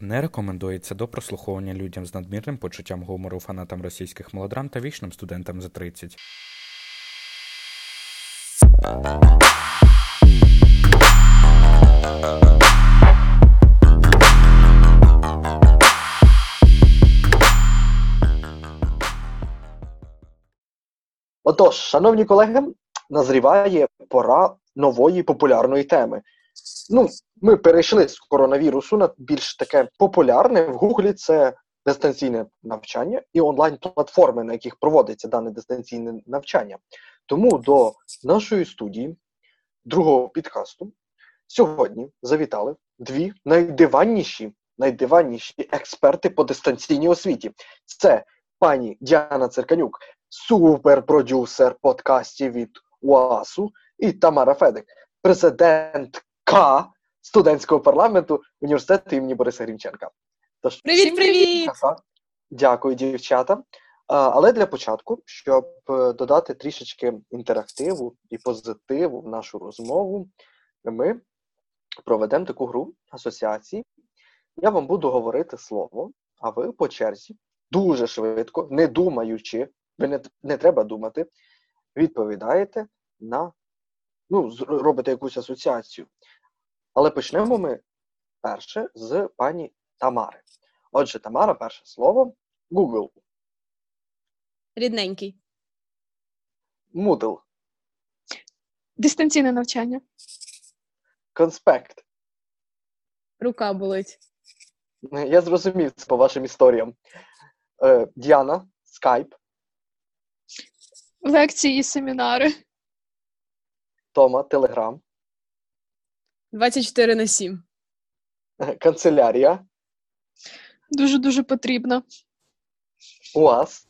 Не рекомендується до прослуховування людям з надмірним почуттям гумору, фанатам російських мелодрам та вічним студентам за 30. Отож, шановні колеги, назріває пора нової популярної теми. Ну, ми перейшли з коронавірусу на більш таке популярне в Гуглі це дистанційне навчання і онлайн-платформи, на яких проводиться дане дистанційне навчання. Тому до нашої студії другого підкасту сьогодні завітали дві найдиванніші, найдиванніші експерти по дистанційній освіті. Це пані Діана Церканюк, суперпродюсер подкастів від УАСу, і Тамара Федик, президентка студентського парламенту університету імені Бориса Грінченка. Тож, привіт, привіт! Дякую, дівчата. Але для початку, щоб е, додати трішечки інтерактиву і позитиву в нашу розмову, ми проведемо таку гру асоціації. Я вам буду говорити слово, а ви по черзі дуже швидко, не думаючи, ви не, не треба думати, відповідаєте на ну, робите якусь асоціацію. Але почнемо ми перше з пані Тамари. Отже, Тамара, перше слово Google. Рідненький. Moodle. Дистанційне навчання. Конспект. Рука болить. Я зрозумів це по вашим історіям. Е, Діана, скайп. Лекції і семінари. Тома, телеграм. 24 на 7. Канцелярія. Дуже-дуже потрібно. УАЗ.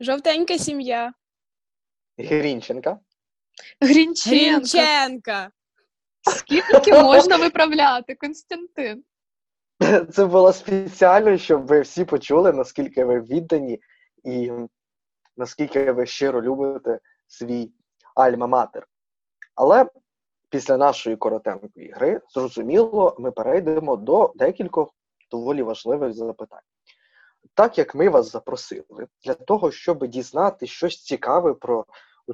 Жовтенька сім'я. Грінченка. Грінченка. Грінченка. Скільки можна виправляти, Константин? Це було спеціально, щоб ви всі почули, наскільки ви віддані і наскільки ви щиро любите свій альма-матер. Але після нашої коротенької гри, зрозуміло, ми перейдемо до декількох доволі важливих запитань. Так як ми вас запросили для того, щоб дізнати щось цікаве про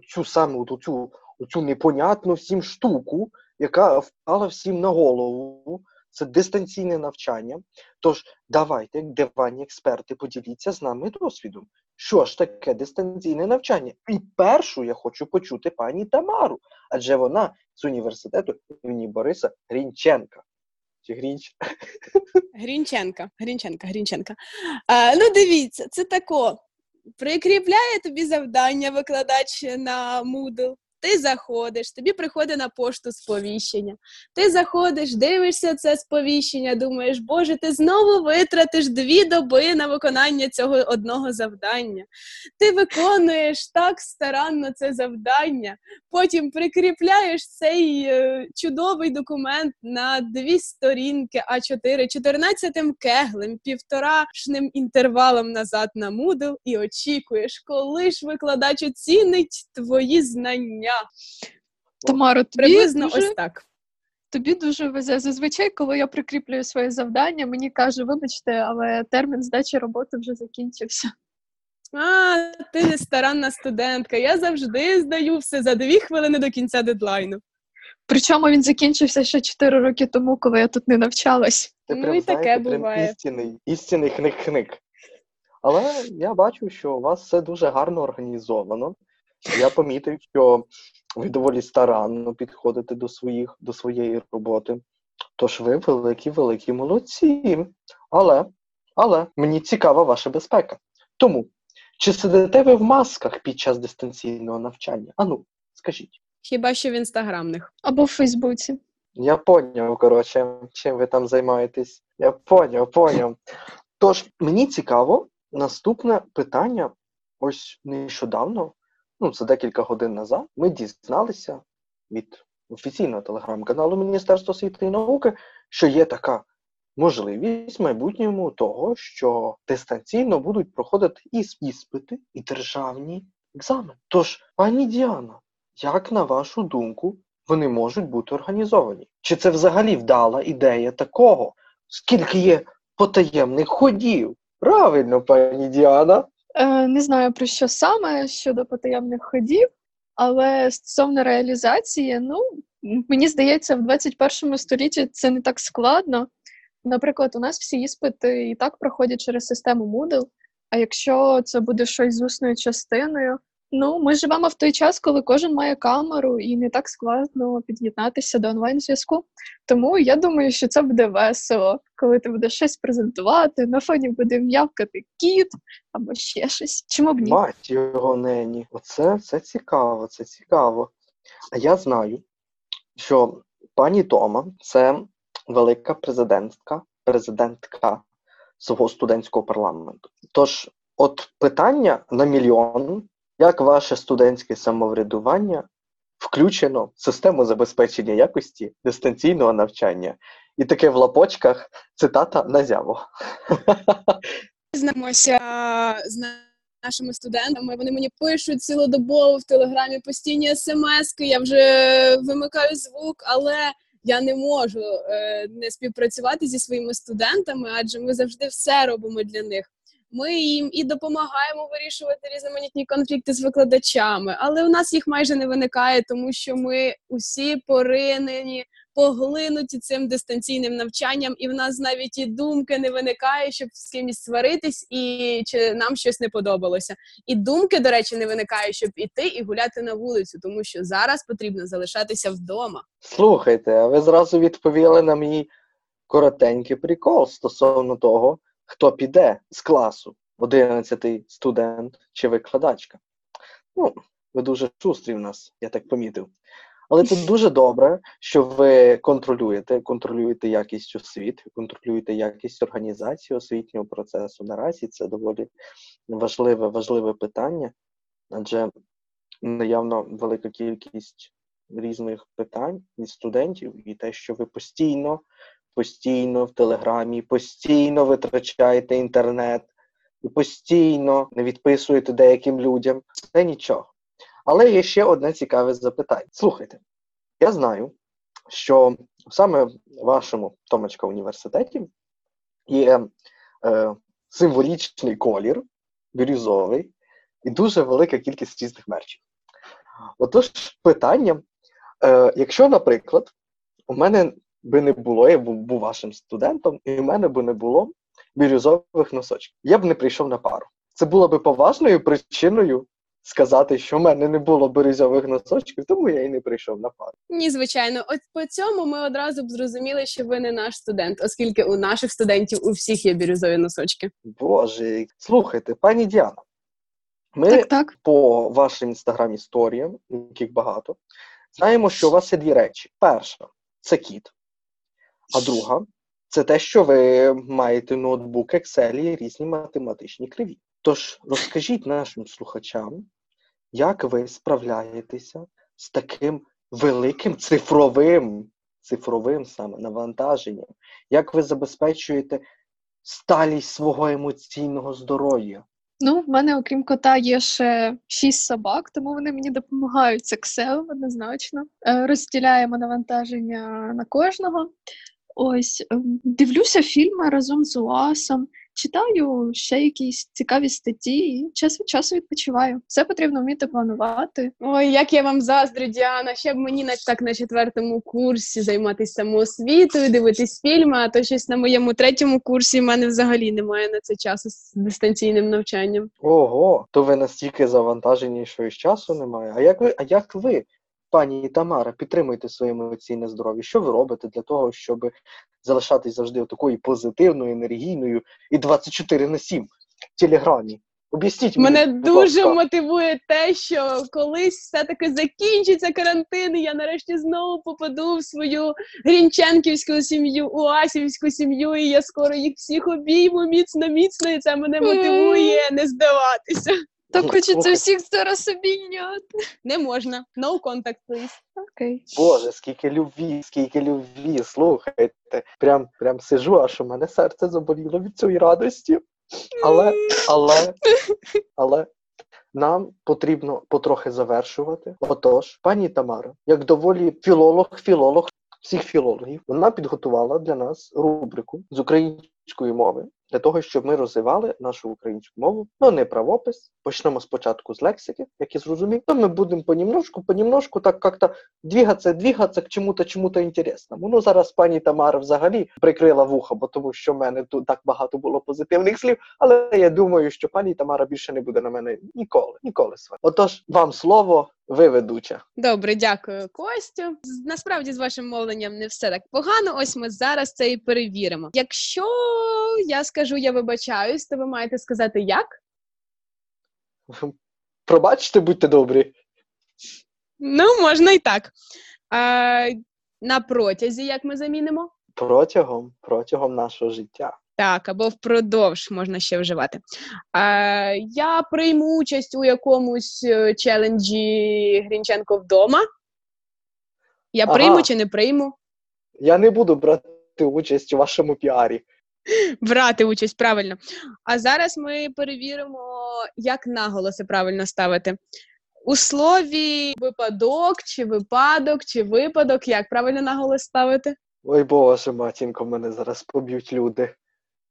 цю саму цю, цю непонятну всім штуку, яка впала всім на голову, це дистанційне навчання. Тож давайте, диванні експерти, поділіться з нами досвідом. Що ж таке дистанційне навчання? І першу я хочу почути пані Тамару, адже вона з університету імені Бориса Грінченка. Чи Грінч? Грінченка. Грінченка, Грінченка. А, Ну, дивіться, це тако. Прикріпляє тобі завдання викладач на Moodle. Ти заходиш, тобі приходить на пошту сповіщення. Ти заходиш, дивишся це сповіщення, думаєш, Боже, ти знову витратиш дві доби на виконання цього одного завдання. Ти виконуєш так старанно це завдання, потім прикріпляєш цей е, чудовий документ на дві сторінки А4, 14 кеглем, півторашним інтервалом назад на Moodle і очікуєш, коли ж викладач оцінить твої знання дня. Тамаро, тобі приблизно дуже, ось так. Тобі дуже везе. Зазвичай, коли я прикріплюю своє завдання, мені каже, вибачте, але термін здачі роботи вже закінчився. А, ти не старанна студентка. Я завжди здаю все за дві хвилини до кінця дедлайну. Причому він закінчився ще 4 роки тому, коли я тут не навчалась. Ти ну прям, і таке знаєте, прям буває. істинний, істинний хник-хник. Але я бачу, що у вас все дуже гарно організовано. Я помітив, що ви доволі старанно підходите до своїх, до своєї роботи. Тож ви великі-великі молодці. Але, але мені цікава ваша безпека. Тому, чи сидите ви в масках під час дистанційного навчання? Ану, скажіть. Хіба що в інстаграмних. Або в Фейсбуці. Я поняв, коротше, чим ви там займаєтесь. Я поняв, поняв. Тож, мені цікаво, наступне питання. Ось нещодавно ну, це декілька годин назад, ми дізналися від офіційного телеграм-каналу Міністерства освіти і науки, що є така можливість в майбутньому того, що дистанційно будуть проходити і іспити, і державні екзамени. Тож, пані Діана, як на вашу думку, вони можуть бути організовані? Чи це взагалі вдала ідея такого скільки є потаємних ходів. Правильно, пані Діана. Е, не знаю про що саме щодо потаємних ходів, але стосовно реалізації, ну мені здається, в 21 столітті це не так складно. Наприклад, у нас всі іспити і так проходять через систему Moodle, а якщо це буде щось з усною частиною, ну ми живемо в той час, коли кожен має камеру, і не так складно під'єднатися до онлайн-зв'язку. Тому я думаю, що це буде весело, коли ти будеш щось презентувати, на фоні буде м'явкати кіт або ще щось. Чому б ні? Мать його нені. Оце це цікаво, це цікаво. А я знаю, що пані Тома це велика президентка, президентка свого студентського парламенту. Тож, от питання на мільйон, як ваше студентське самоврядування включено в систему забезпечення якості дистанційного навчання? І таке в лапочках цитата на зяву. Знаємося з нашими студентами. Вони мені пишуть цілодобово в телеграмі постійні смски. Я вже вимикаю звук, але я не можу е, не співпрацювати зі своїми студентами, адже ми завжди все робимо для них. Ми їм і допомагаємо вирішувати різноманітні конфлікти з викладачами, але у нас їх майже не виникає, тому що ми усі поринені, поглинуті цим дистанційним навчанням, і в нас навіть і думки не виникає, щоб з кимось сваритись, і чи нам щось не подобалося. І думки, до речі, не виникає, щоб іти і гуляти на вулицю, тому що зараз потрібно залишатися вдома. Слухайте, а ви зразу відповіли на мій коротенький прикол стосовно того хто піде з класу, 11-й студент чи викладачка. Ну, ви дуже шустрі в нас, я так помітив. Але це дуже добре, що ви контролюєте, контролюєте якість освіти, контролюєте якість організації освітнього процесу. Наразі це доволі важливе, важливе питання, адже наявно велика кількість різних питань від студентів, і те, що ви постійно постійно в Телеграмі, постійно витрачаєте інтернет і постійно не відписуєте деяким людям. Це нічого. Але є ще одне цікаве запитання. Слухайте, я знаю, що саме в вашому Томочка університеті є е, символічний колір, бірюзовий, і дуже велика кількість різних мерчів. Отож, питання, е, якщо, наприклад, у мене би не було, я був, був вашим студентом, і в мене би не було бірюзових носочків. Я б не прийшов на пару. Це було би поважною причиною сказати, що в мене не було бірюзових носочків, тому я і не прийшов на пару. Ні, звичайно, от по цьому ми одразу б зрозуміли, що ви не наш студент, оскільки у наших студентів у всіх є бірюзові носочки. Боже, слухайте, пані Діана, ми Так, так. по вашим інстаграм історіям, яких багато, знаємо, що у вас є дві речі. Перша це кіт. А друга це те, що ви маєте ноутбук Excel і різні математичні криві. Тож розкажіть нашим слухачам, як ви справляєтеся з таким великим цифровим, цифровим саме навантаженням, як ви забезпечуєте сталість свого емоційного здоров'я? Ну, в мене, окрім кота, є ще шість собак, тому вони мені допомагають з Excel однозначно. Е, Розділяємо навантаження на кожного. Ось ем, дивлюся фільми разом з Уасом, читаю ще якісь цікаві статті і час від часу відпочиваю. Все потрібно вміти планувати. Ой, як я вам заздрю, Діана, ще б мені на так на четвертому курсі займатися самоосвітою, дивитись фільми, а то щось на моєму третьому курсі в мене взагалі немає на це часу з дистанційним навчанням. Ого, то ви настільки завантажені, що і часу немає. А як ви, а як ви, пані Тамара, підтримуєте своє емоційне здоров'я? Що ви робите для того, щоб залишатись завжди такою позитивною, енергійною і 24 на 7 в телеграмі? Об'ясніть мені, Мене будь дуже ласка. мотивує те, що колись все-таки закінчиться карантин, і я нарешті знову попаду в свою грінченківську сім'ю, уасівську сім'ю, і я скоро їх всіх обійму міцно, міцно, і це мене мотивує не здаватися. Так хочеться всіх зараз обійняти. Не можна. No contact, please. Окей. Боже, скільки любві, скільки любві, слухайте. Прям, прям сижу, аж у мене серце заболіло від цієї радості. Але, але, але нам потрібно потрохи завершувати. Отож, пані Тамара, як доволі філолог, філолог, всіх філологів, вона підготувала для нас рубрику з української мови для того, щоб ми розвивали нашу українську мову. Ну не правопис. Почнемо спочатку з лексики, як я зрозумів. То ми будемо понемножку, понемножку так як-то двігатися, двігатися к чому-то, чому-то інтересному. Ну зараз пані Тамара взагалі прикрила вуха, бо тому що в мене тут так багато було позитивних слів. Але я думаю, що пані Тамара більше не буде на мене ніколи, ніколи сварити. Отож, вам слово, ви ведуча. Добре, дякую, Костю. Насправді з вашим мовленням не все так погано. Ось ми зараз це і перевіримо. Якщо я скажу я вибачаюсь, то ви маєте сказати як? Пробачте, будьте добрі. Ну, можна і так. А, на протязі, як ми замінимо? Протягом, протягом нашого життя. Так, або впродовж можна ще вживати. А, я прийму участь у якомусь е, челенджі Грінченко вдома. Я Ага. прийму чи не прийму? Я не буду брати участь у вашому піарі. Брати участь правильно. А зараз ми перевіримо, як наголоси правильно ставити. У слові випадок, чи випадок, чи випадок, як правильно наголос ставити? Ой Боже, матінко, мене зараз поб'ють люди.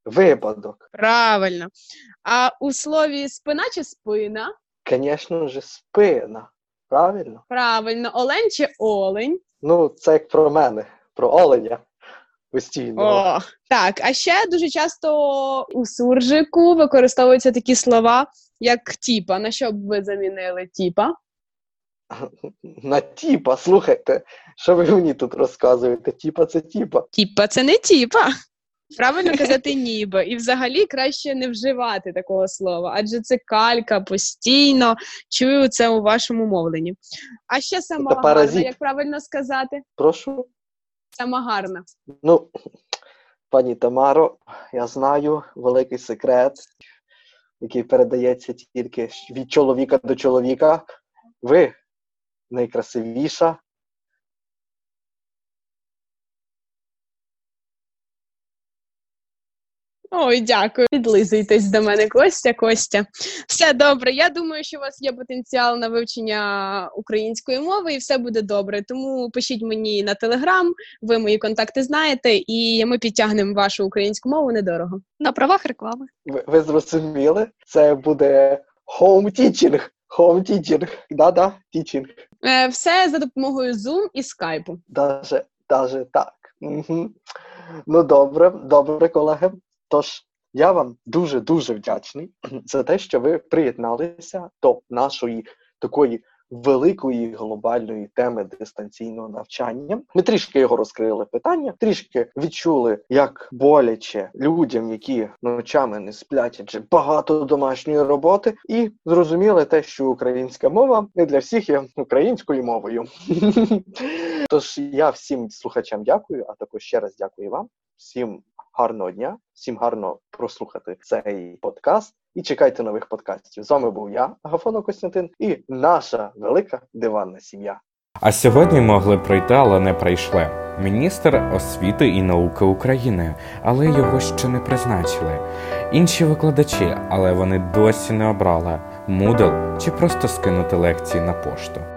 Випадок. Правильно. А у слові спина чи спина? Звісно ж, спина. Правильно? Правильно, олень чи олень? Ну, це як про мене, про оленя. Постійно. О, так, а ще дуже часто у суржику використовуються такі слова, як тіпа. На що б ви замінили тіпа? На тіпа, слухайте, що ви мені тут розказуєте? Тіпа це тіпа. Тіпа це не тіпа. Правильно казати ніби. І взагалі краще не вживати такого слова, адже це калька постійно. Чую це у вашому мовленні. А ще сама Це гарна, як правильно сказати? Прошу. Сама гарна. Ну, пані Тамаро, я знаю великий секрет, який передається тільки від чоловіка до чоловіка. Ви найкрасивіша. Ой, дякую. Підлизуйтесь до мене, Костя, Костя. Все добре. Я думаю, що у вас є потенціал на вивчення української мови, і все буде добре. Тому пишіть мені на телеграм, ви мої контакти знаєте, і ми підтягнемо вашу українську мову недорого. На правах реклами. Ви, ви зрозуміли? Це буде home teaching. Home teaching. Да-да, teaching. Е, все за допомогою Zoom і Skype. Даже, даже так. Угу. Ну, добре, добре, колеги. Тож, я вам дуже-дуже вдячний за те, що ви приєдналися до нашої такої великої глобальної теми дистанційного навчання. Ми трішки його розкрили питання, трішки відчули, як боляче людям, які ночами не сплять, адже багато домашньої роботи, і зрозуміли те, що українська мова не для всіх є українською мовою. Тож я всім слухачам дякую, а також ще раз дякую вам. Всім гарного дня, всім гарно прослухати цей подкаст і чекайте нових подкастів. З вами був я, Агафонов Костянтин, і наша велика диванна сім'я. А сьогодні могли пройти, але не прийшли. Міністр освіти і науки України, але його ще не призначили. Інші викладачі, але вони досі не обрали Moodle чи просто скинути лекції на пошту.